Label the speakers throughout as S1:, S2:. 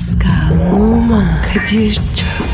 S1: Pascal, Oman, Kadir çok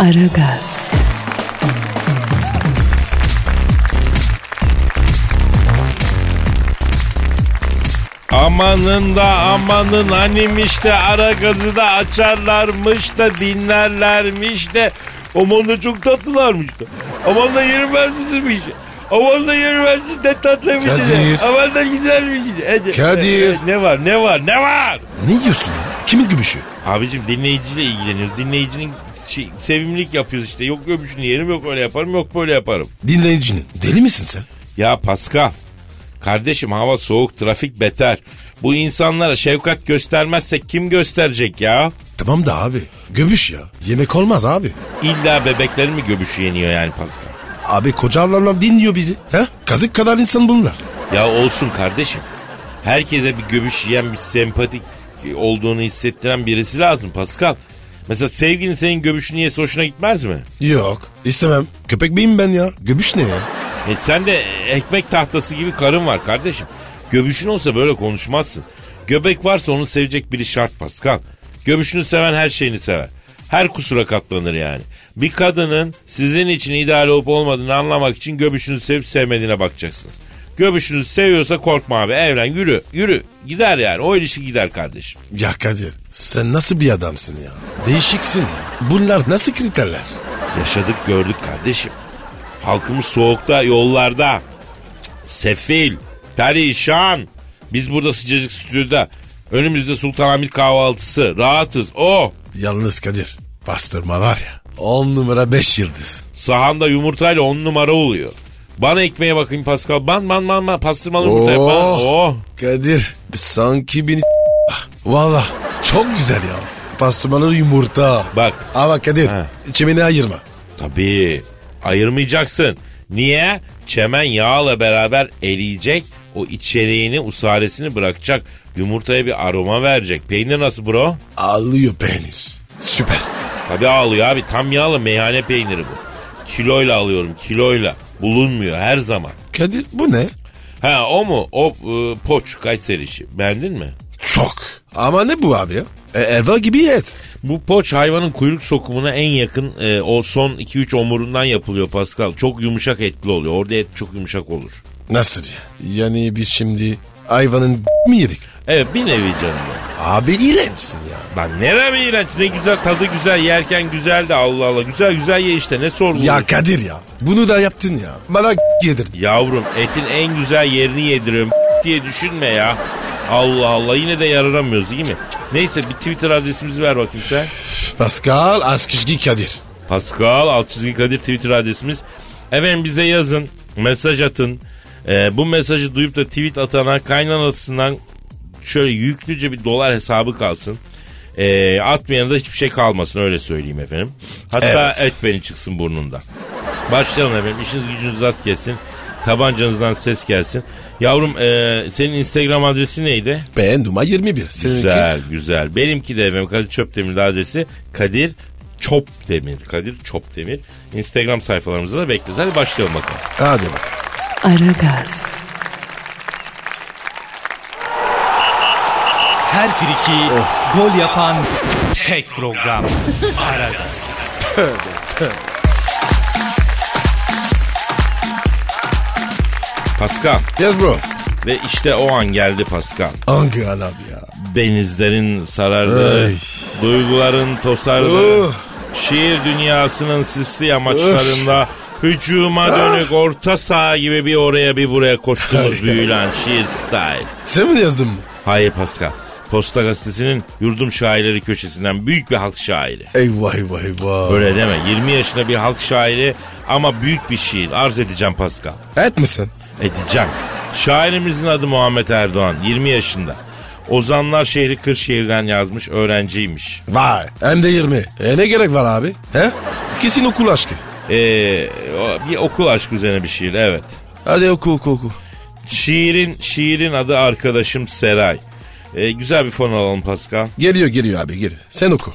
S1: Aragaz,
S2: Amanın da amanın hanimiş de ara gazı da açarlarmış da dinlerlermiş de aman da çok tatlılarmış da. Aman da yürümezsizmiş. Aman da yürümezsiz de tatlıymış. de.
S3: Kadir.
S2: Aman da güzelmiş. Hadi.
S3: Kadir.
S2: Ne var ne var ne var?
S3: Ne diyorsun ya? Kimin gümüşü?
S2: Abicim dinleyiciyle ilgileniyoruz. Dinleyicinin şey, sevimlilik yapıyoruz işte. Yok öbüşünü yerim yok öyle yaparım yok böyle yaparım.
S3: Dinleyicinin. Deli misin sen?
S2: Ya Pascal. Kardeşim hava soğuk, trafik beter. Bu insanlara şefkat göstermezsek kim gösterecek ya?
S3: Tamam da abi. Göbüş ya. Yemek olmaz abi.
S2: İlla bebeklerin mi göbüşü yeniyor yani Pascal?
S3: Abi koca avlarlar dinliyor bizi. He? Kazık kadar insan bunlar.
S2: Ya olsun kardeşim. Herkese bir göbüş yiyen bir sempatik olduğunu hissettiren birisi lazım Pascal. Mesela sevgilin senin göbüşünü yese hoşuna gitmez mi?
S3: Yok. istemem. Köpek miyim ben ya? Göbüş ne ya?
S2: E sen de ekmek tahtası gibi karın var kardeşim. Göbüşün olsa böyle konuşmazsın. Göbek varsa onu sevecek biri şart Pascal. Göbüşünü seven her şeyini sever. Her kusura katlanır yani. Bir kadının sizin için ideal olup olmadığını anlamak için göbüşünü sevip sevmediğine bakacaksınız. Göbüşünü seviyorsa korkma abi evren yürü yürü gider yani o ilişki gider kardeşim.
S3: Ya Kadir sen nasıl bir adamsın ya? Değişiksin ya. Bunlar nasıl kriterler?
S2: Yaşadık gördük kardeşim. Halkımız soğukta yollarda. Cık, Sefil, perişan. Biz burada sıcacık stüdyoda. Önümüzde Sultanahmet kahvaltısı. Rahatız. Oh!
S3: Yalnız Kadir pastırma var ya 10 numara 5 yıldız.
S2: Sahanda yumurtayla on numara oluyor. Bana ekmeğe bakayım Pascal. Ban ban ban ban pastırmalı yumurta yap. Ban. Oh!
S3: Kadir sanki beni Valla çok güzel ya. Pastırmalı yumurta.
S2: Bak.
S3: Ama Kadir
S2: He.
S3: çimeni ayırma.
S2: Tabii. Ayırmayacaksın. Niye? Çemen yağla beraber eriyecek. O içeriğini, usaresini bırakacak. Yumurtaya bir aroma verecek. Peynir nasıl bro?
S3: Ağlıyor peynir. Süper.
S2: Tabii ağlıyor abi. Tam yağlı meyhane peyniri bu. Kiloyla alıyorum kiloyla. Bulunmuyor her zaman.
S3: Kadir bu ne?
S2: Ha o mu? O e, poç Kayseri işi. Beğendin mi?
S3: Çok. Ama ne bu abi ya? E, Eva gibi et.
S2: Bu poç hayvanın kuyruk sokumuna en yakın e, o son 2-3 omurundan yapılıyor Pascal. Çok yumuşak etli oluyor. Orada et çok yumuşak olur.
S3: Nasıl ya? Yani biz şimdi hayvanın mi yedik?
S2: Evet bir nevi canım.
S3: Abi iğrençsin ya.
S2: Lan nere mi iğrenç? Ne güzel tadı güzel yerken güzel de Allah Allah. Güzel güzel ye işte ne sorun?
S3: Ya Kadir ya. Bunu da yaptın ya. Bana yedirdin.
S2: Yavrum etin en güzel yerini yediriyorum diye düşünme ya. Allah Allah yine de yararamıyoruz değil mi? Neyse bir Twitter adresimizi ver bakayım sen.
S3: Pascal Askışgi Kadir.
S2: Pascal alt çizgi Kadir Twitter adresimiz. Efendim bize yazın, mesaj atın. Ee, bu mesajı duyup da tweet atana kaynanasından şöyle yüklüce bir dolar hesabı kalsın. Ee, atmayana da hiçbir şey kalmasın öyle söyleyeyim efendim. Hatta
S3: Evet.
S2: et beni çıksın burnunda. Başlayalım efendim. İşiniz gücünüz rast gelsin. Tabancanızdan ses gelsin. Yavrum e, senin Instagram adresi neydi?
S3: Ben numara 21. Seninki?
S2: Güzel güzel. Benimki de efendim Kadir Çöptemir adresi Kadir Çopdemir. Kadir Çopdemir. Instagram sayfalarımızda da bekleriz. Hadi başlayalım bakalım.
S3: Hadi bak.
S1: Aragaz,
S4: Her friki gol yapan tek program. Aragaz.
S2: Pascal.
S3: Yes bro.
S2: Ve işte o an geldi Pascal.
S3: Hangi adam ya?
S2: Denizlerin sarardığı,
S3: Ay.
S2: duyguların tosardığı,
S3: Oh.
S2: şiir dünyasının sisli yamaçlarında hücuma dönük orta saha gibi bir oraya bir buraya koştuğumuz büyülen şiir style.
S3: Sen mi yazdın mı?
S2: Hayır Pascal. Posta Gazetesi'nin yurdum şairleri köşesinden büyük bir halk şairi.
S3: Eyvah eyvah eyvah.
S2: Öyle deme. 20 yaşında bir halk şairi ama büyük bir şiir. Arz edeceğim Pascal.
S3: Et misin?
S2: Edeceğim. Şairimizin adı Muhammed Erdoğan. 20 yaşında. Ozanlar şehri Kırşehir'den yazmış öğrenciymiş.
S5: Vay hem de 20. E ne gerek var abi? He? Kesin okul aşkı.
S2: Ee, bir okul aşkı üzerine bir şiir evet.
S5: Hadi oku oku oku.
S2: Şiirin şiirin adı arkadaşım Seray. Ee, güzel bir fon alalım Pascal.
S5: Geliyor geliyor abi geliyor. Sen oku.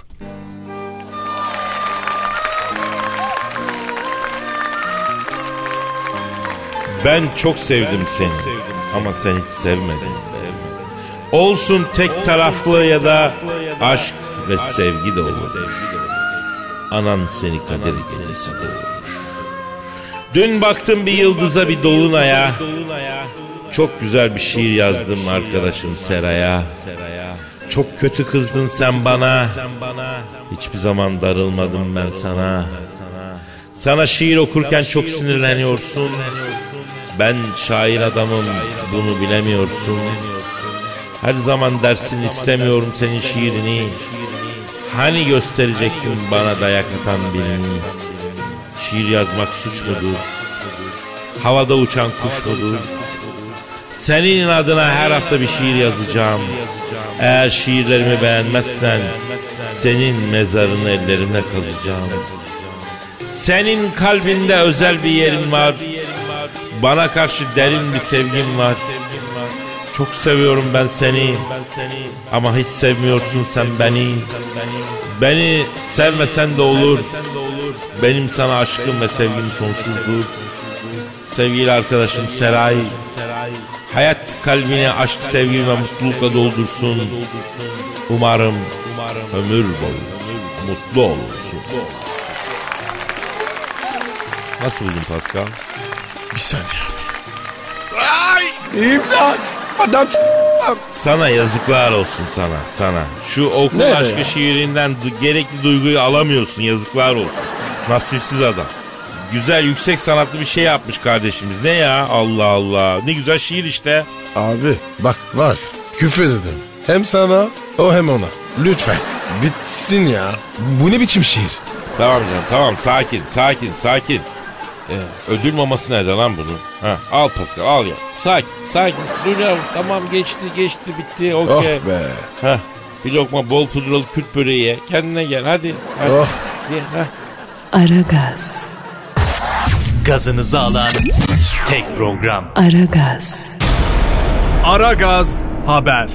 S2: Ben çok sevdim seni ama sen hiç sevmedin. Olsun tek taraflı ya da aşk ve sevgi de olur. Anan seni kader gecesi doğurmuş. Dün baktım bir yıldıza bir dolunaya. Çok güzel bir şiir yazdım arkadaşım Seray'a. Çok kötü kızdın sen bana. Hiçbir zaman darılmadım ben sana. Sana şiir okurken çok sinirleniyorsun. Ben şair adamım bunu bilemiyorsun. Her zaman dersin istemiyorum senin şiirini. Hani gösterecektin bana dayak atan birini. Şiir yazmak suç mudur? Havada uçan kuş mudur? Senin adına her hafta bir şiir yazacağım. Eğer şiirlerimi beğenmezsen senin mezarını ellerimle kazacağım. Senin kalbinde özel bir yerin var. Bana karşı derin bir sevgim var. Çok seviyorum ben seni. Ama hiç sevmiyorsun sen beni. Beni sevmesen de olur. Benim sana aşkım ve sevgim sonsuzdur. Sevgili arkadaşım Seray. Hayat kalbini aşk, sevgi ve mutlulukla doldursun. Umarım ömür boyu mutlu olursun. Nasıl buldun Pascal?
S5: Bir saniye abi. Ay imdat. Adam
S2: Sana yazıklar olsun sana sana. Şu okul
S5: Ne be
S2: aşkı
S5: ya?
S2: şiirinden du- gerekli duyguyu alamıyorsun yazıklar olsun. Nasipsiz adam. Güzel yüksek sanatlı bir şey yapmış kardeşimiz. Ne ya Allah Allah. Ne güzel şiir işte.
S5: Abi bak var. Küfür ederim. Hem sana o hem ona. Lütfen. Bitsin ya. Bu ne biçim şiir?
S2: Tamam canım tamam sakin sakin sakin. Ee, ödül maması nerede lan bunun? Ha, al Pascal al ya. Sakin sakin. Dur ya tamam geçti geçti bitti
S5: Oh
S2: okey.
S5: be.
S2: Ha, bir lokma bol pudralı Kürt böreği ye. Kendine gel hadi. hadi.
S5: Oh.
S2: Ye, ha.
S1: Aragaz,
S6: Gazınızı alan tek program.
S1: Aragaz,
S7: Aragaz Haber.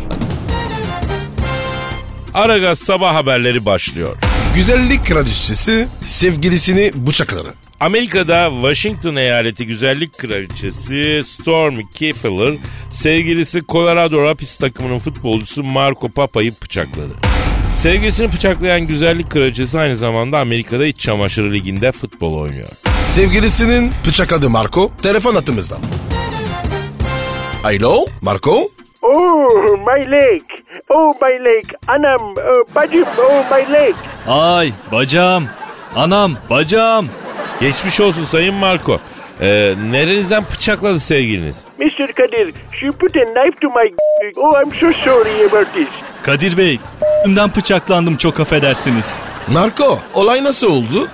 S2: Aragaz sabah haberleri başlıyor.
S5: Güzellik kraliçesi sevgilisini bıçakladı.
S2: Amerika'da Washington eyaleti güzellik kraliçesi Stormy Kiefer sevgilisi Colorado Rapids takımının futbolcusu Marco Papa'yı bıçakladı. Sevgilisini bıçaklayan güzellik kraliçesi aynı zamanda Amerika'da iç çamaşırı liginde futbol oynuyor.
S5: Sevgilisinin bıçakladı Marco. Telefon attığımızda. Alo Marco?
S8: Oh, my leg. Oh, my leg. Anam, oh, bacım, oh, my leg.
S6: Ay bacağım. Anam bacağım.
S2: Geçmiş olsun Sayın Marco. Ee, nerenizden bıçakladı sevgiliniz?
S8: Mr. Kadir, she put a knife to my... Oh, I'm so sorry about this.
S6: Kadir Bey. Bıçaklandım çok affedersiniz.
S5: Marco olay nasıl oldu?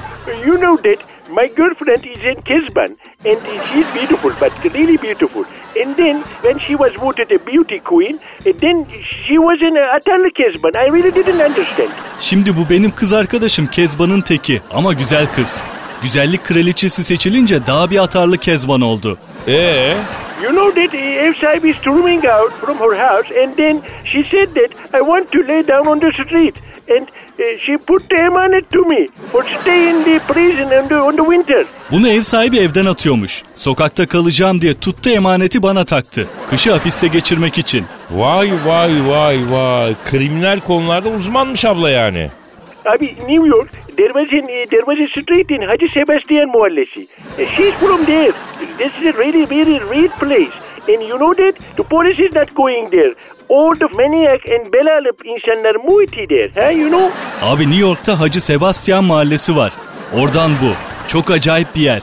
S8: You know that my girlfriend is in Kesban, and she's beautiful, but really beautiful. And then, when she was voted a beauty queen, and then she was in Atal Kesban. I really didn't understand.
S6: Şimdi bu benim kız arkadaşım Kezban'ın teki ama güzel kız. Güzellik kraliçesi seçilince daha bir atarlı Kezban oldu.
S2: Ee,
S8: You know that uh, ev sahibi is storming out from her house, and then she said that I want to lay down on the street, and uh, she put the emanet to me for stay in the prison on the, on the winter.
S6: Bunu ev sahibi evden atıyormuş. Sokakta kalacağım diye tuttu emaneti bana taktı. Kışı hapiste geçirmek için.
S2: vay vay vay vay. Kriminal konularda uzmanmış abla yani.
S8: Abi New York, there was, an, uh, there was a street in Hacı Sebastian Mahallesi. Uh, she's from there. This is a really, very great place. And you know that the police is not going there. All the maniac and belalı insanlar muhti there. Huh? You know?
S6: Abi New York'ta Hacı Sebastian mahallesi var. Oradan bu. Çok acayip bir yer.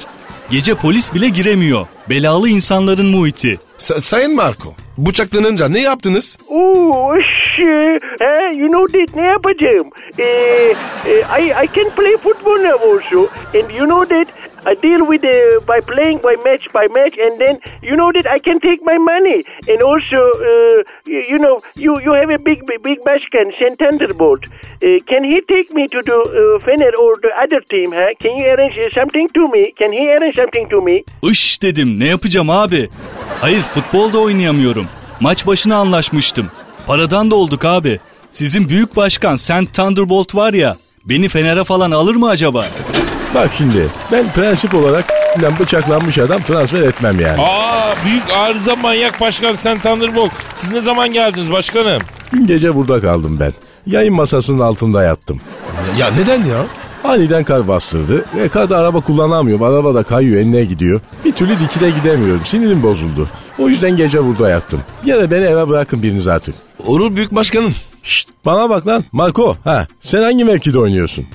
S6: Gece polis bile giremiyor. Belalı insanların muhiti.
S5: Sa- Sayın Marco, bıçaklanınca ne yaptınız?
S8: Oo, sh- eh, you know that ne yapacağım? Eh, eh, I, I can play football now also. And you know that I deal with uh, by playing by match by match and then you know that I can take my money. And also, uh, you, you know, you, you have a big, big, başkan, St. Thunderbolt. Uh, can he take me to the uh, Fener or the other team? Huh? Can you arrange uh, something to me? Can he arrange something to me?
S6: Iş dedim ne yapacağım abi? Hayır futbolda oynayamıyorum. Maç başına anlaşmıştım. Paradan da olduk abi. Sizin büyük başkan Sent Thunderbolt var ya. Beni Fener'e falan alır mı acaba?
S5: Bak şimdi ben prensip olarak lan bıçaklanmış adam transfer etmem yani.
S2: Aa büyük arıza manyak başkan sen Thunderbolt. Siz ne zaman geldiniz başkanım?
S5: Dün gece burada kaldım ben. Yayın masasının altında yattım. Ya neden ya? Aniden kar bastırdı ve karda araba kullanamıyorum. Araba da kayıyor eline gidiyor. Bir türlü dikine gidemiyorum. Sinirim bozuldu. O yüzden gece burada yattım. Yine beni eve bırakın biriniz artık. Olur büyük başkanım. Şşt bana bak lan Marco. Ha sen hangi mevkide oynuyorsun?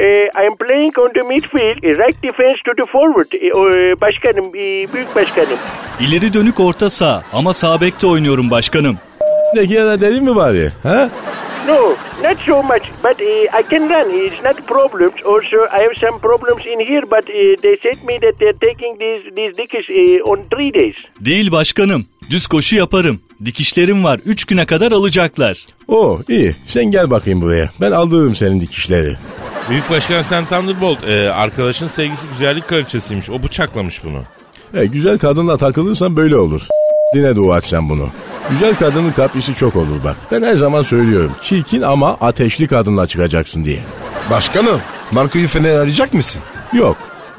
S8: Uh, I'm playing on the midfield, right defense to the forward. Uh, uh, başkanım, büyük başkanım.
S6: İleri dönük orta saha ama sağ bekte oynuyorum başkanım.
S5: Peki ya da dedim mi bari? Ha?
S8: No, not so much, but uh, I can run. It's not problems. Also, I have some problems in here, but uh, they said me that they're taking these these dickies uh, on three days.
S6: Değil başkanım. Düz koşu yaparım. Dikişlerim var. 3 güne kadar alacaklar.
S5: Oo iyi sen gel bakayım buraya. Ben aldırırım senin dikişleri.
S2: Büyük başkan sen Thunderbolt. Ee, arkadaşın sevgisi güzellik kraliçesiymiş. O bıçaklamış bunu.
S5: E, güzel kadınla takılırsan böyle olur. Dine dua et sen bunu. Güzel kadının kaprisi çok olur bak. Ben her zaman söylüyorum. Çirkin ama ateşli kadınla çıkacaksın diye.
S3: Başkanım, Marco'yu Fener arayacak mısın?
S5: Yok.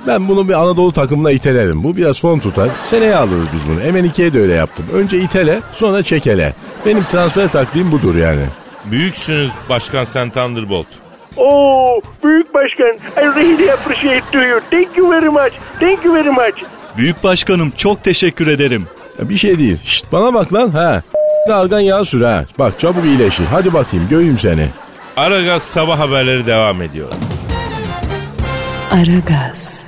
S5: Ben bunu bir Anadolu takımına itelerim. Bu biraz fon tutar. Seneye alırız biz bunu. Emenike'ye de öyle yaptım. Önce itele sonra çekele. Benim transfer taktiğim budur yani.
S2: Büyüksünüz başkan sen Thunderbolt.
S8: Oh, büyük başkan, I really appreciate to you. Thank you very much. Thank you very much.
S6: Büyük başkanım çok teşekkür ederim.
S5: Ya bir şey değil. Şşt bana bak lan. Ha. Argan yağı sür ha. Bak çabuk iyileşir. Hadi bakayım göreyim seni.
S2: Aragaz sabah haberleri devam ediyor.
S1: Aragaz,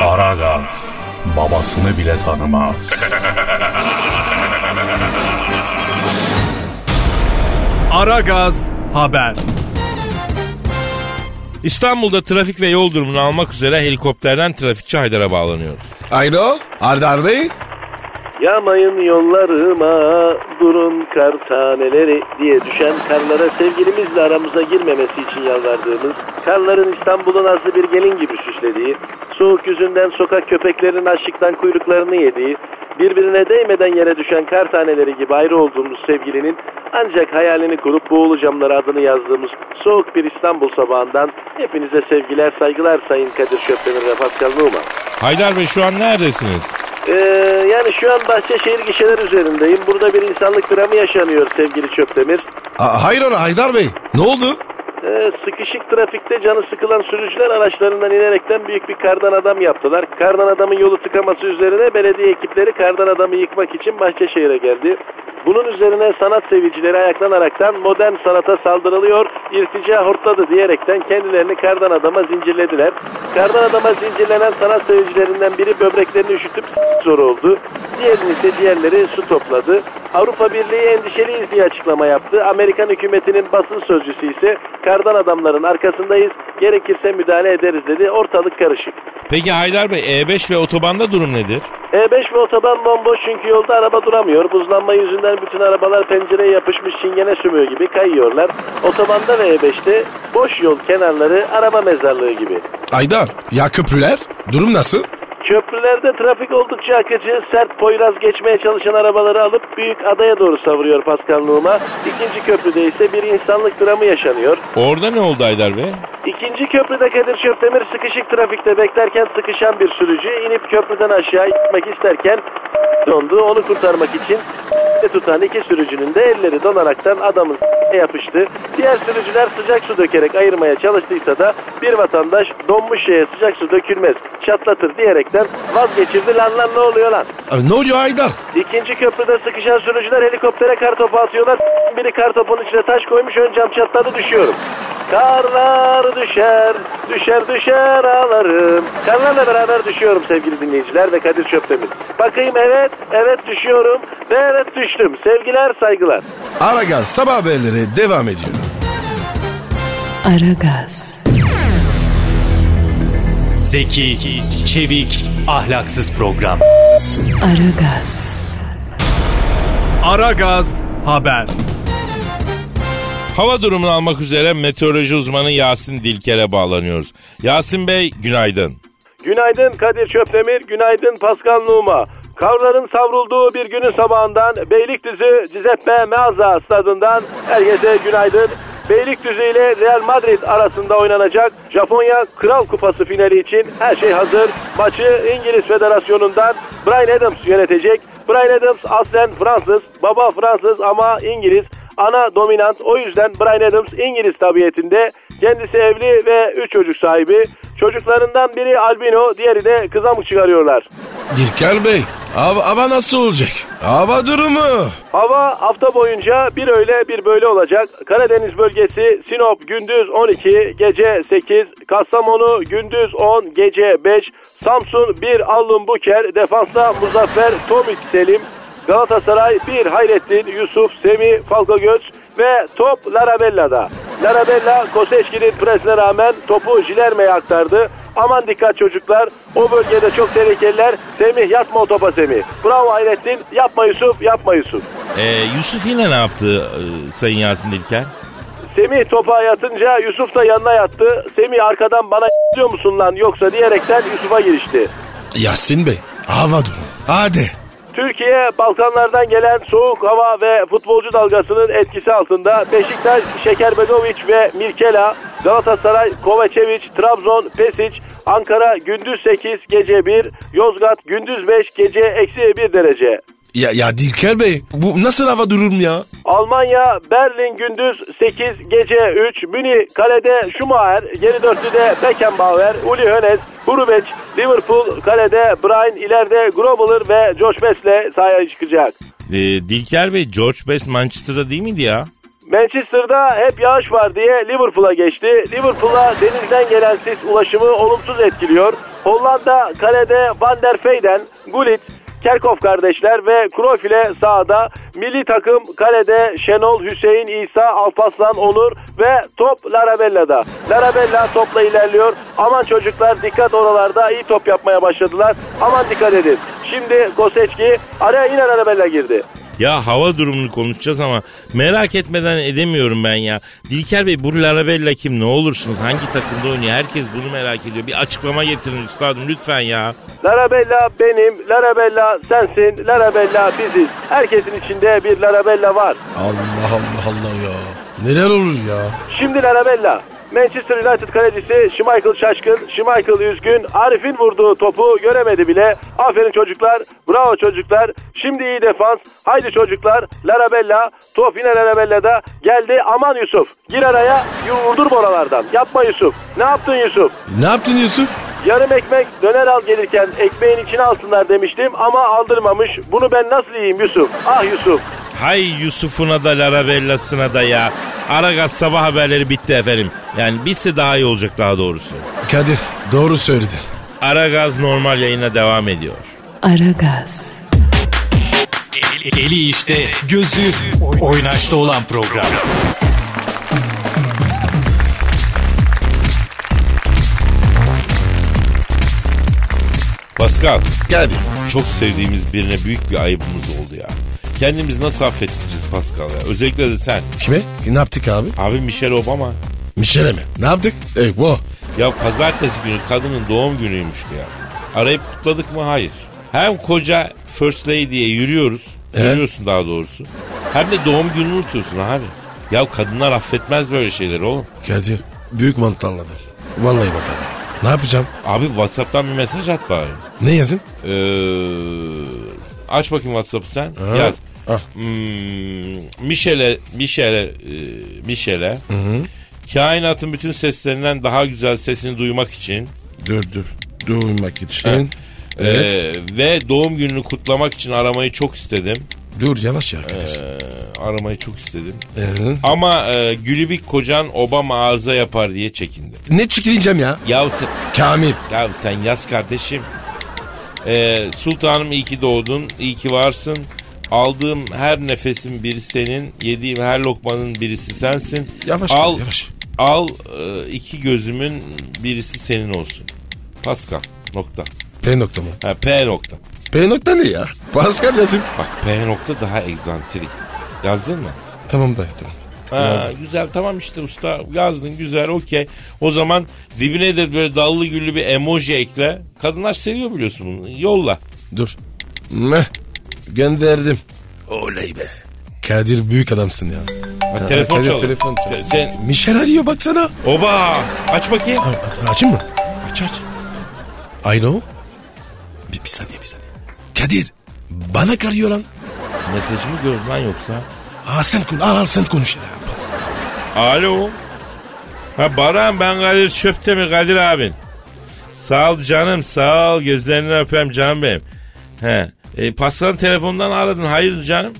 S4: Aragaz babasını bile tanımaz.
S7: Aragaz haber.
S2: İstanbul'da trafik ve yol durumunu almak üzere helikopterden trafikçi Haydar'a bağlanıyoruz.
S3: Alo, Ardar Bey.
S8: Yamayın yollarıma durun kar taneleri diye düşen karlara sevgilimizle aramıza girmemesi için yalvardığımız, karların İstanbul'un azlı bir gelin gibi süslediği, soğuk yüzünden sokak köpeklerinin açlıktan kuyruklarını yediği, birbirine değmeden yere düşen kar taneleri gibi ayrı olduğumuz sevgilinin ancak hayalini kurup boğulu camlara adını yazdığımız soğuk bir İstanbul sabahından hepinize sevgiler saygılar Sayın Kadir Şöpdemir ve Pascal Numa.
S2: Haydar Bey şu an neredesiniz?
S8: Ee, yani şu an Bahçeşehir gişeler üzerindeyim. Burada bir insanlık dramı yaşanıyor sevgili Çöptemir.
S3: A- hayrola Haydar Bey, ne oldu?
S8: Ee, sıkışık trafikte canı sıkılan sürücüler araçlarından inerekten büyük bir kardan adam yaptılar. Kardan adamın yolu tıkaması üzerine belediye ekipleri kardan adamı yıkmak için Bahçeşehir'e geldi. Bunun üzerine sanat sevicileri ayaklanaraktan modern sanata saldırılıyor, irtica hortladı diyerekten kendilerini kardan adama zincirlediler. Kardan adama zincirlenen sanat sevicilerinden biri böbreklerini üşütüp zor oldu. Diğerinin ise diğerleri su topladı. Avrupa Birliği endişeliyiz diye açıklama yaptı. Amerikan hükümetinin basın sözcüsü ise kardan adamların arkasındayız, gerekirse müdahale ederiz dedi. Ortalık karışık.
S2: Peki Haydar Bey E5 ve otobanda durum nedir?
S8: E5 ve otoban bomboş çünkü yolda araba duramıyor. Buzlanma yüzünden bütün arabalar pencereye yapışmış çingene sümüğü gibi kayıyorlar. Otobanda ve E5'te boş yol kenarları araba mezarlığı gibi.
S3: Haydar, ya köprüler? Durum nasıl?
S8: Köprülerde trafik oldukça akıcı, sert poyraz geçmeye çalışan arabaları alıp büyük adaya doğru savuruyor Pascal Numa. İkinci köprüde ise bir insanlık dramı yaşanıyor.
S2: Orada ne oldu Haydar Bey?
S8: İkinci köprüde Kadir Çöptemir sıkışık trafikte beklerken sıkışan bir sürücü inip köprüden aşağı gitmek isterken dondu. Onu kurtarmak için tutan iki sürücünün de elleri donaraktan adamın yapıştı. Diğer sürücüler sıcak su dökerek ayırmaya çalıştıysa da bir vatandaş donmuş şeye sıcak su dökülmez çatlatır diyerekten vazgeçirdi lan lan ne oluyor lan.
S3: E, ne oluyor Haydar?
S8: İkinci köprüde sıkışan sürücüler helikoptere kar topu atıyorlar. Biri kar topunun içine taş koymuş ön cam çatladı düşüyorum. Karlar düşer, düşer düşer ağlarım. Karlarla beraber düşüyorum sevgili dinleyiciler ve Kadir Çöptemir. Bakayım evet, evet düşüyorum ve evet düştüm. Sevgiler, saygılar.
S3: Aragaz sabah haberleri devam ediyor.
S1: Aragaz,
S6: Zeki, çevik, ahlaksız program.
S1: Aragaz,
S7: Aragaz Haber.
S2: Hava durumunu almak üzere meteoroloji uzmanı Yasin Dilker'e bağlanıyoruz. Yasin Bey günaydın.
S8: Günaydın Kadir Çöptemir, günaydın Pascal Numa. Kavların savrulduğu bir günün sabahından Beylikdüzü Cizeppe Meazza stadından herkese günaydın. Beylikdüzü ile Real Madrid arasında oynanacak Japonya Kral Kupası finali için her şey hazır. Maçı İngiliz Federasyonu'ndan Brian Adams yönetecek. Brian Adams aslen Fransız, baba Fransız ama İngiliz. Ana dominant o yüzden Brian Adams İngiliz tabiyetinde. Kendisi evli ve 3 çocuk sahibi. Çocuklarından biri albino, diğeri de kızamık çıkarıyorlar.
S3: Dilker Bey hava, hava nasıl olacak? Hava durumu.
S8: Hava hafta boyunca bir öyle bir böyle olacak. Karadeniz bölgesi Sinop gündüz 12, gece 8, Kastamonu gündüz 10, gece 5, Samsun 1, Allum Buker, defansta Muzaffer, Tomit Selim, Galatasaray 1, Hayrettin, Yusuf, Semi, Falkagöz ve top Larabella'da. Larabella Koseçki'nin presine rağmen topu Jilerme'ye aktardı. Aman dikkat çocuklar. O bölgede çok tehlikeliler. Semih yatma o topa Semih. Bravo Hayrettin. Yapma Yusuf. Yapma Yusuf.
S2: Ee, Yusuf yine ne yaptı e, Sayın Yasin Dilker?
S8: Semih topa yatınca Yusuf da yanına yattı. Semih arkadan bana diyor musun lan yoksa diyerekten Yusuf'a girişti.
S3: Yasin Bey hava durumu. Hadi.
S8: Türkiye Balkanlardan gelen soğuk hava ve futbolcu dalgasının etkisi altında Beşiktaş, Şekerbedoviç ve Mirkela, Galatasaray, Kovacevic, Trabzon, Pesic, Ankara gündüz 8 gece 1, Yozgat gündüz 5 gece eksi 1 derece.
S3: Ya, ya Dilker Bey bu nasıl hava durum ya?
S8: Almanya, Berlin gündüz 8, gece 3, Münih kalede Schumacher, geri dörtlüde Beckenbauer, Uli Hoeneß, Hurubeç, Liverpool kalede Brian, ileride Grobbler ve Josh Best'le sahaya çıkacak.
S2: Ee, Dilker Bey George Best Manchester'da değil miydi ya?
S8: Manchester'da hep yağış var diye Liverpool'a geçti. Liverpool'a denizden gelen sis ulaşımı olumsuz etkiliyor. Hollanda kalede Van der Veyden, Gullit, Kerkhoff kardeşler ve Cruyff ile sahada. Milli takım kalede Şenol, Hüseyin, İsa, Alpaslan, Onur ve top Larabella'da. Larabella topla ilerliyor. Aman çocuklar dikkat oralarda iyi top yapmaya başladılar. Aman dikkat edin. Şimdi Koseçki araya yine Larabella girdi.
S2: Ya hava durumunu konuşacağız ama merak etmeden edemiyorum ben ya. Dilker Bey bu Larabella kim ne olursunuz hangi takımda oynuyor herkes bunu merak ediyor. Bir açıklama getirin üstadım lütfen ya.
S8: Larabella benim, Larabella sensin, Larabella biziz. Herkesin içinde bir Larabella var.
S3: Allah Allah Allah ya. Neler olur ya?
S8: Şimdi Larabella. Manchester United kalecisi Schmeichel şaşkın, Schmeichel üzgün, Arif'in vurduğu topu göremedi bile. Aferin çocuklar, bravo çocuklar. Şimdi iyi defans, haydi çocuklar. Larabella, top yine Larabella'da. Geldi, aman Yusuf. Gir araya, vurdur oralardan. Yapma Yusuf. Ne yaptın Yusuf?
S3: Ne yaptın Yusuf?
S8: Yarım ekmek döner al gelirken ekmeğin içine alsınlar demiştim ama aldırmamış. Bunu ben nasıl yiyeyim Yusuf? Ah Yusuf.
S2: Hay Yusuf'una da Larabella'sına da ya. Aragaz sabah haberleri bitti efendim. Yani bitse daha iyi olacak daha doğrusu.
S3: Kadir doğru söyledi.
S2: Aragaz normal yayına devam ediyor.
S1: Aragaz,
S6: Eli işte, gözü oynaşta olan program.
S2: Pascal
S3: Geldi.
S2: çok sevdiğimiz birine büyük bir ayıbımız oldu ya. Kendimizi nasıl affettireceğiz Pascal ya? Özellikle de sen.
S3: Kime? Ne yaptık abi?
S2: Abi Michelle Obama.
S3: Michel'e mi? Ne yaptık? Evet bu.
S2: Ya pazartesi günü kadının doğum günüymüştü ya. Arayıp kutladık mı? Hayır. Hem koca First Lady'ye yürüyoruz.
S3: Evet.
S2: Yürüyorsun daha doğrusu. Hem de doğum gününü unutuyorsun abi. Ya kadınlar affetmez böyle şeyleri oğlum.
S3: Kadir büyük mantarladım. Vallahi bak abi. Ne yapacağım?
S2: Abi Whatsapp'tan bir mesaj at bari.
S3: Ne yazayım?
S2: Ee, aç bakayım Whatsapp'ı sen.
S3: Ha.
S2: Yaz.
S3: Ah.
S2: Hmm, Michel'e, e. Kainatın bütün seslerinden daha güzel sesini duymak için
S3: Dur dur. Duymak için. Evet.
S2: e, ve doğum gününü kutlamak için aramayı çok istedim.
S3: Dur yavaş ya.
S2: Ee, aramayı çok istedim.
S3: Ee,
S2: Ama e, Gülübük kocan Obama arıza yapar diye çekindi.
S3: ne çekileceğim ya?
S2: Ya sen,
S3: Kamil.
S2: ya sen yaz kardeşim. Ee, sultanım iyi ki doğdun, iyi ki varsın. Aldığım her nefesin biri senin, yediğim her lokmanın birisi sensin.
S3: Yavaş
S2: al,
S3: kal, yavaş.
S2: Al e, iki gözümün birisi senin olsun. Pascal nokta.
S3: P nokta mı?
S2: Ha, P nokta.
S3: P nokta ne ya? Pascal yazayım.
S2: Bak P nokta daha egzantrik. Yazdın mı?
S3: Tamam dayı tamam.
S2: Ha, güzel tamam işte usta yazdın güzel okey. O zaman dibine de böyle dallı güllü bir emoji ekle. Kadınlar seviyor biliyorsun bunu. Yolla.
S3: Dur. Meh. Gönderdim. Oley be. Kadir büyük adamsın ya.
S2: Ha, telefon
S3: Kadir
S2: çalıyor.
S3: telefon
S2: Te-
S3: çalıyor.
S2: Sen
S3: Michel arıyor baksana.
S2: oba aç bakayım.
S3: A- a- açayım mı?
S2: Aç aç.
S3: I know. Bir, bir saniye bir saniye. Kadir. Bana karıyor lan.
S2: Mesajımı gördün lan yoksa.
S3: Aa sen, al, al, sen konuş ya.
S2: Alo. Ha Baran ben Kadir Çöptemir Kadir abin. Sağ ol canım sağ ol gözlerinden öpeyim canım benim. He. E, Pascal'ın telefonundan aradın hayırdır canım?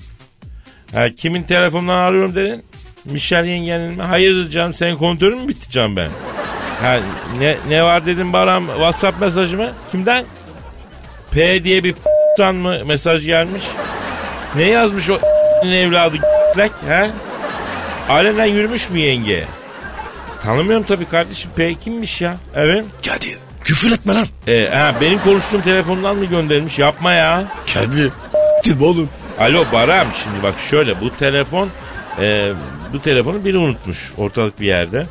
S2: Ha, kimin telefonundan arıyorum dedin? Michel yengenin mi? Hayırdır canım senin kontörün mü bitti canım ben? Ha, ne, ne var dedim Baran WhatsApp mesajı mı? Kimden? P diye bir p***tan mı mesaj gelmiş? Ne yazmış o evladı g***lek he? Alenen yürümüş mü yenge? Tanımıyorum tabii kardeşim. P kimmiş ya? Evet.
S3: Kadir. Küfür etme lan.
S2: E, ha, benim konuştuğum telefondan mı göndermiş? Yapma ya.
S3: Kadir. Kadir oğlum.
S2: Alo Baram şimdi bak şöyle bu telefon e, bu telefonu biri unutmuş ortalık bir yerde.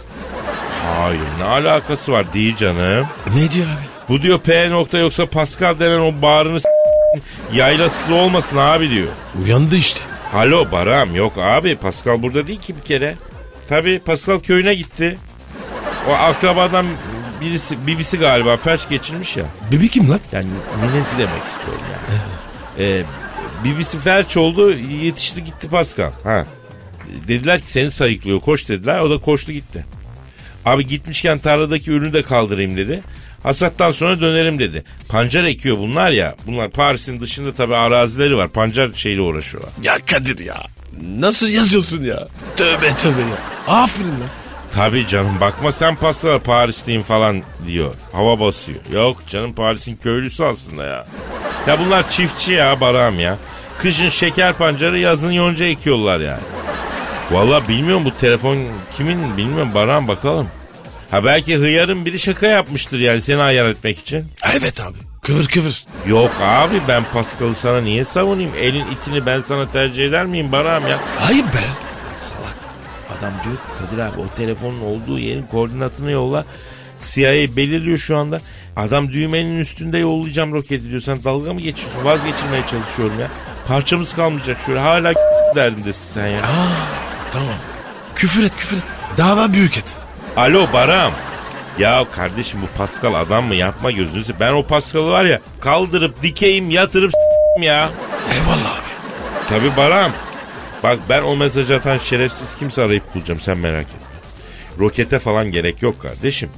S2: Hayır ne alakası var değil canım.
S3: Ne diyor abi?
S2: Bu diyor P nokta yoksa Pascal denen o bağrını s- yaylasız olmasın abi diyor.
S3: Uyandı işte.
S2: Alo Baram yok abi Pascal burada değil ki bir kere. Tabi Pascal köyüne gitti. O akrabadan birisi bibisi galiba felç geçirmiş ya.
S3: Bibi kim lan?
S2: Yani ninesi demek istiyorum yani. Ee, bibisi felç oldu yetişti gitti Pascal. Ha. Dediler ki seni sayıklıyor koş dediler o da koştu gitti. Abi gitmişken tarladaki ürünü de kaldırayım dedi. Hasattan sonra dönerim dedi. Pancar ekiyor bunlar ya. Bunlar Paris'in dışında tabii arazileri var. Pancar şeyle uğraşıyorlar.
S3: Ya Kadir ya. Nasıl yazıyorsun ya? Tövbe tövbe ya. Aferin lan.
S2: Tabii canım bakma sen Pascal'a Parisliyim falan diyor. Hava basıyor. Yok canım Paris'in köylüsü aslında ya. Ya bunlar çiftçi ya Baram ya. Kışın şeker pancarı yazın yonca ekiyorlar yani. Valla bilmiyorum bu telefon kimin bilmiyorum Baran bakalım. Ha belki hıyarın biri şaka yapmıştır yani seni ayar etmek için.
S3: Evet abi. Kıvır kıvır.
S2: Yok abi ben Pascal'ı sana niye savunayım? Elin itini ben sana tercih eder miyim Baram ya?
S3: Ayıp be.
S2: Salak. Adam diyor ki Kadir abi o telefonun olduğu yerin koordinatını yolla. CIA belirliyor şu anda. Adam düğmenin üstünde yollayacağım roketi diyor. Sen dalga mı geçiyorsun? Vazgeçirmeye çalışıyorum ya. Parçamız kalmayacak şöyle. Hala derdindesin sen ya.
S3: Tamam. Küfür et küfür et. Dava büyük et.
S2: Alo Baram. Ya kardeşim bu Pascal adam mı yapma gözünü seveyim. Ben o Pascal'ı var ya kaldırıp dikeyim yatırıp ya.
S3: Eyvallah abi.
S2: Tabi Baram. Bak ben o mesajı atan şerefsiz kimse arayıp bulacağım sen merak etme. Rokete falan gerek yok kardeşim.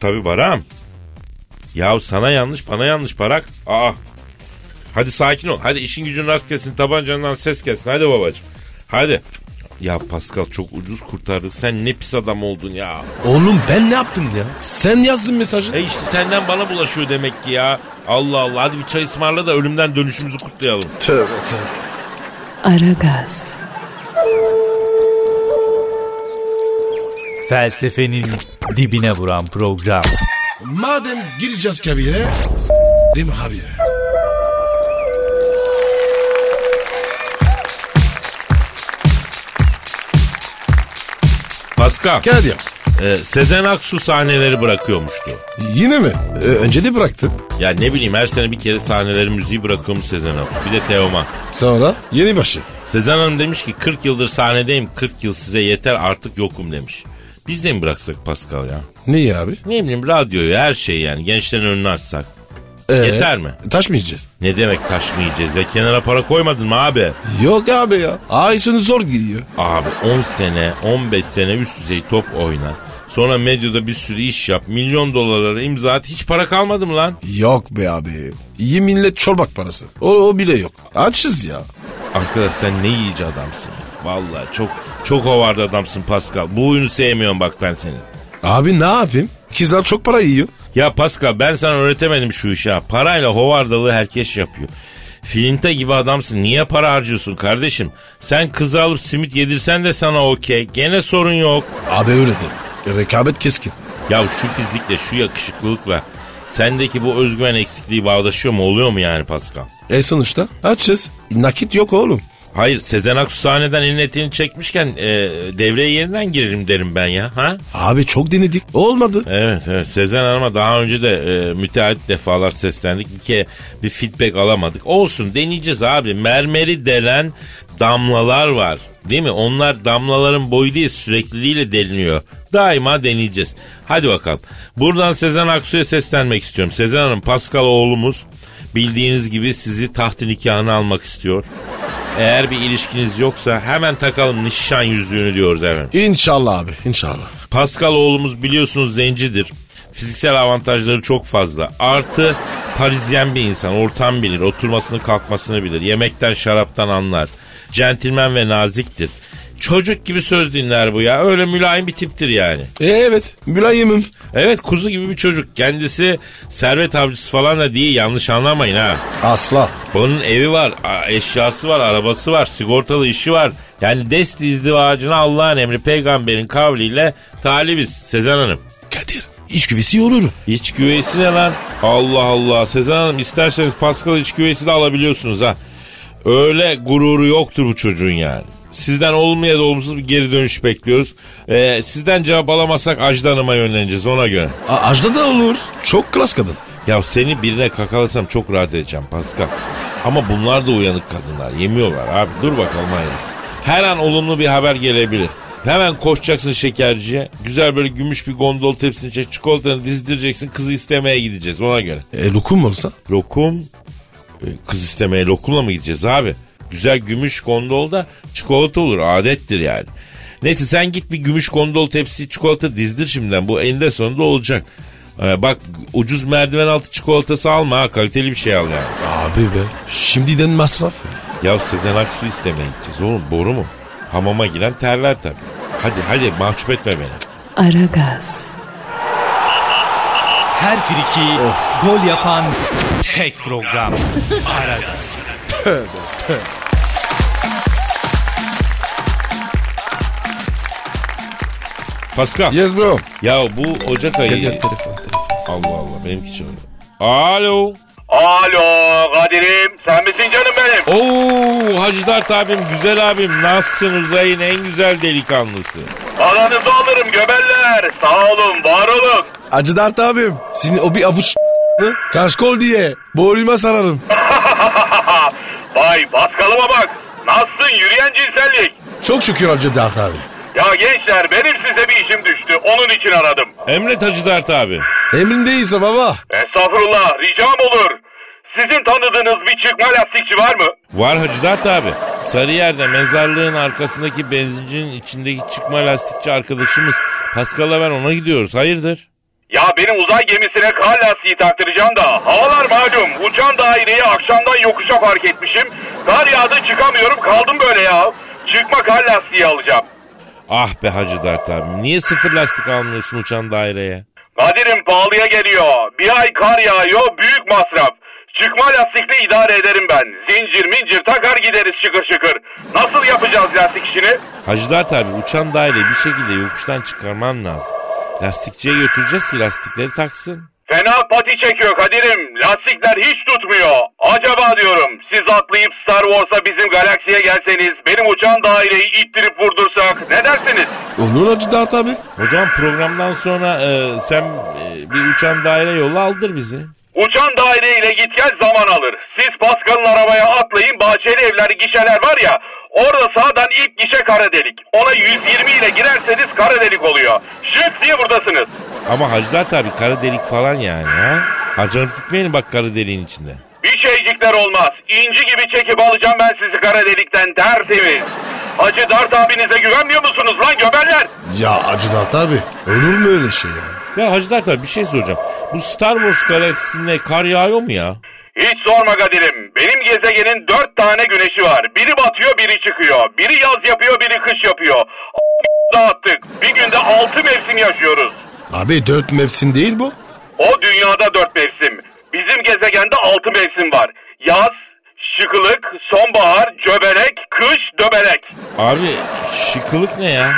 S2: Tabi Baram. Ya sana yanlış bana yanlış Barak. Aa. Hadi sakin ol. Hadi işin gücün rast kesin tabancandan ses gelsin. Hadi babacığım. Hadi. Ya Pascal çok ucuz kurtardık. Sen ne pis adam oldun ya.
S3: Oğlum ben ne yaptım ya? Sen yazdın mesajı.
S2: E işte senden bana bulaşıyor demek ki ya. Allah Allah hadi bir çay ısmarla da ölümden dönüşümüzü kutlayalım.
S3: Tövbe tövbe.
S1: Aragaz,
S4: Felsefenin dibine vuran program.
S3: Madem gireceğiz kabire. S**rim abi.
S2: Pascal,
S3: Kadir.
S2: e, Sezen Aksu sahneleri bırakıyormuştu.
S3: Yine mi? Ee, önce de bıraktı.
S2: Ya ne bileyim her sene bir kere sahneleri müziği bırakıyormuş Sezen Aksu. Bir de Teoman.
S3: Sonra yeni başı.
S2: Sezen Hanım demiş ki 40 yıldır sahnedeyim 40 yıl size yeter artık yokum demiş. Biz de mi bıraksak Pascal ya?
S3: Niye abi?
S2: Ne bileyim radyoyu her şeyi yani gençlerin önüne açsak.
S3: Ee,
S2: Yeter mi?
S3: Taş mı yiyeceğiz?
S2: Ne demek taşmayacağız ya kenara para koymadın mı abi?
S3: Yok abi ya. Ay sonu zor giriyor.
S2: Abi 10 sene 15 sene üst düzey top oyna. Sonra medyada bir sürü iş yap. Milyon dolarlara imza at. Hiç para kalmadı mı lan?
S3: Yok be abi. İyi millet çorbak parası. O, o bile yok. Açız ya.
S2: Arkadaş sen ne yiyici adamsın. Vallahi çok çok hovarda adamsın Pascal. Bu oyunu sevmiyorum bak ben senin.
S3: Abi ne yapayım? Kızlar çok para yiyor.
S2: Ya Pascal ben sana öğretemedim şu işi ha. Parayla hovardalığı herkes yapıyor. Filinta gibi adamsın. Niye para harcıyorsun kardeşim? Sen kızı alıp simit yedirsen de sana okey. Gene sorun yok.
S3: Abi öyle deme. Rekabet keskin.
S2: Ya şu fizikle, şu yakışıklılıkla sendeki bu özgüven eksikliği bağdaşıyor mu? Oluyor mu yani Pascal?
S3: E sonuçta açız. Nakit yok oğlum.
S2: Hayır Sezen Aksu sahneden elini etini çekmişken e, devreye yeniden girelim derim ben ya. Ha?
S3: Abi çok denedik. Olmadı.
S2: Evet evet Sezen Hanım'a daha önce de e, müteahhit defalar seslendik. Bir kere bir feedback alamadık. Olsun deneyeceğiz abi. Mermeri delen damlalar var. Değil mi? Onlar damlaların boyu değil sürekliliğiyle deliniyor. Daima deneyeceğiz. Hadi bakalım. Buradan Sezen Aksu'ya seslenmek istiyorum. Sezen Hanım Pascal oğlumuz bildiğiniz gibi sizi tahtı nikahına almak istiyor. Eğer bir ilişkiniz yoksa hemen takalım nişan yüzüğünü diyoruz efendim.
S3: İnşallah abi inşallah.
S2: Pascal oğlumuz biliyorsunuz zencidir. Fiziksel avantajları çok fazla. Artı Parisyen bir insan. Ortam bilir. Oturmasını kalkmasını bilir. Yemekten şaraptan anlar. Centilmen ve naziktir. Çocuk gibi söz dinler bu ya. Öyle mülayim bir tiptir yani.
S3: E evet mülayimim.
S2: Evet kuzu gibi bir çocuk. Kendisi servet avcısı falan da değil yanlış anlamayın ha.
S3: Asla.
S2: Bunun evi var, eşyası var, arabası var, sigortalı işi var. Yani desti izdivacına Allah'ın emri peygamberin kavliyle talibiz Sezen Hanım.
S3: Kadir iç güvesi olur.
S2: İç güveysi ne lan? Allah Allah. Sezen Hanım isterseniz Pascal iç güveysi de alabiliyorsunuz ha. Öyle gururu yoktur bu çocuğun yani. Sizden olumlu ya da olumsuz bir geri dönüş bekliyoruz. Ee, sizden cevap alamazsak Ajda Hanım'a yönleneceğiz ona göre.
S3: A- Ajda da olur. Çok klas kadın.
S2: Ya seni birine kakalasam çok rahat edeceğim Pascal. Ama bunlar da uyanık kadınlar. Yemiyorlar abi. Dur bakalım hayırlısı. Her an olumlu bir haber gelebilir. Hemen koşacaksın şekerciye. Güzel böyle gümüş bir gondol tepsini çek. Çikolatanı dizdireceksin. Kızı istemeye gideceğiz ona göre.
S3: E lokum mu olsa?
S2: Lokum. e, Kız istemeye lokumla mı gideceğiz abi? Güzel gümüş gondolda çikolata olur. Adettir yani. Neyse sen git bir gümüş gondol tepsi çikolata dizdir şimdiden. Bu eninde sonunda olacak. Ee, bak ucuz merdiven altı çikolatası alma ha. Kaliteli bir şey al yani.
S3: Abi be şimdiden masraf.
S2: Ya Sezen Aksu istemeye gideceğiz oğlum. Boru mu? Hamama giren terler tabii. Hadi hadi mahcup etme beni.
S1: Aragaz,
S4: Her friki gol yapan tek program. Aragaz.
S2: Pascal.
S3: Yes bro.
S2: Ya bu Ocak ayı.
S3: Kadir telefon telefon.
S2: Allah Allah benimki çalıyor. Alo.
S9: Alo Kadir'im sen misin canım benim?
S2: Oo Hacı Dert abim güzel abim nasılsın uzayın en güzel delikanlısı.
S9: Aranızı alırım göbeller. Sağ olun var olun.
S3: Acı Dert abim. Senin o bir avuç kaşkol diye boğulma sararım.
S9: Vay Paskal'ıma bak. Nasılsın yürüyen cinsellik?
S3: Çok şükür Acı Dert abi.
S9: Ya gençler benim size bir işim düştü. Onun için aradım.
S2: Emret Hacı Dert abi.
S3: Emrindeyse baba.
S9: Estağfurullah ricam olur. Sizin tanıdığınız bir çıkma lastikçi var mı?
S2: Var Hacı Dert abi. Sarıyer'de mezarlığın arkasındaki benzincinin içindeki çıkma lastikçi arkadaşımız Pascal'la ben ona gidiyoruz. Hayırdır?
S9: Ya benim uzay gemisine kar lastiği taktıracağım da havalar malum uçan daireyi akşamdan yokuşa fark etmişim. Kar yağdı çıkamıyorum kaldım böyle ya. Çıkma kar lastiği alacağım.
S2: Ah be Hacı Dert abi. Niye sıfır lastik almıyorsun uçan daireye?
S9: Kadir'im pahalıya geliyor. Bir ay kar yağıyor büyük masraf. Çıkma lastikle idare ederim ben. Zincir mincir takar gideriz şıkır şıkır. Nasıl yapacağız lastik işini?
S2: Hacı Dert abi uçan daireyi bir şekilde yokuştan çıkarman lazım. Lastikçiye götüreceğiz ki lastikleri taksın.
S9: Fena pati çekiyor Kadir'im. Lastikler hiç tutmuyor. Acaba diyorum siz atlayıp Star Wars'a bizim galaksiye gelseniz benim uçan daireyi ittirip vurdursak ne dersiniz?
S3: Olur Acı Dert abi.
S2: Zaman programdan sonra e, sen e, bir uçan daire yolla aldır bizi.
S9: Uçan daireyle git gel zaman alır. Siz Pascal'ın arabaya atlayın bahçeli evler gişeler var ya orada sağdan ilk gişe kara delik. Ona 120 ile girerseniz kara delik oluyor. Şık diye buradasınız.
S2: Ama Hacı Dert abi kara delik falan yani ha. Harcanıp gitmeyin bak kara deliğin içinde.
S9: Bir şeycikler olmaz. İnci gibi çekip alacağım ben sizi kara delikten tertemiz. Hacı Dart abinize güvenmiyor musunuz lan göberler?
S3: Ya Acı Dert abi. Olur mu öyle şey ya?
S2: Ya Hacı Dert bir şey soracağım. Bu Star Wars galaksisinde kar yağıyor mu ya?
S9: Hiç sorma Kadir'im. Benim gezegenin dört tane güneşi var. Biri batıyor, biri çıkıyor. Biri yaz yapıyor, biri kış yapıyor. Dağıttık. Bir günde altı mevsim yaşıyoruz.
S3: Abi dört mevsim değil bu.
S9: O dünyada dört mevsim. Bizim gezegende altı mevsim var. Yaz, şıkılık, sonbahar, cöbelek, kış, döbelek.
S2: Abi şıkılık ne ya?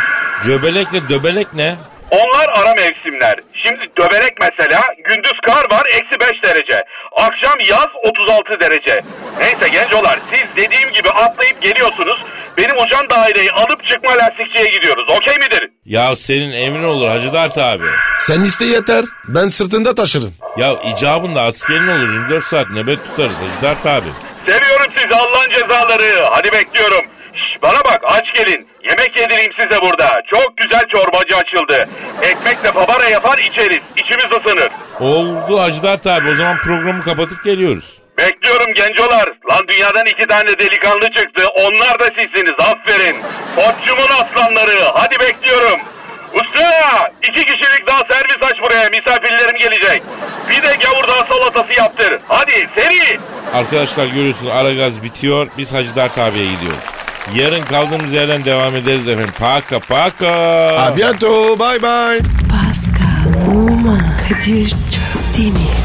S2: Cöbelekle döbelek ne?
S9: Onlar ara mevsimler. Şimdi döbelek mesela gündüz kar var eksi 5 derece. Akşam yaz 36 derece. Neyse gencolar siz dediğim gibi atlayıp geliyorsunuz. Benim uçan daireyi alıp çıkma lastikçiye gidiyoruz. Okey midir?
S2: Ya senin emrin olur Hacı Dert abi.
S3: Sen iste yeter. Ben sırtında taşırım.
S2: Ya icabında askerin olur 24 saat nöbet tutarız Hacı Dert abi.
S9: Seviyorum sizi Allah'ın cezaları. Hadi bekliyorum. Şş, bana bak aç gelin. Yemek yedireyim size burada. Çok güzel çorbacı açıldı. Ekmekle fabara yapar içeriz. İçimiz ısınır.
S2: Oldu Hacı Dert abi o zaman programı kapatıp geliyoruz.
S9: Bekliyorum gencolar. Lan dünyadan iki tane delikanlı çıktı. Onlar da sizsiniz. Aferin. Otçumun aslanları. Hadi bekliyorum. Usta! iki kişilik daha servis aç buraya. Misafirlerim gelecek. Bir de gavurdağ salatası yaptır. Hadi seri.
S2: Arkadaşlar görüyorsunuz Aragaz bitiyor. Biz Hacı Dert abiye gidiyoruz. Yarın kaldığımız yerden devam ederiz efendim. Paka paka.
S3: A bientôt. Bye bye.
S1: Pascal, Oman, Kadir çok?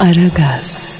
S1: Aragaz.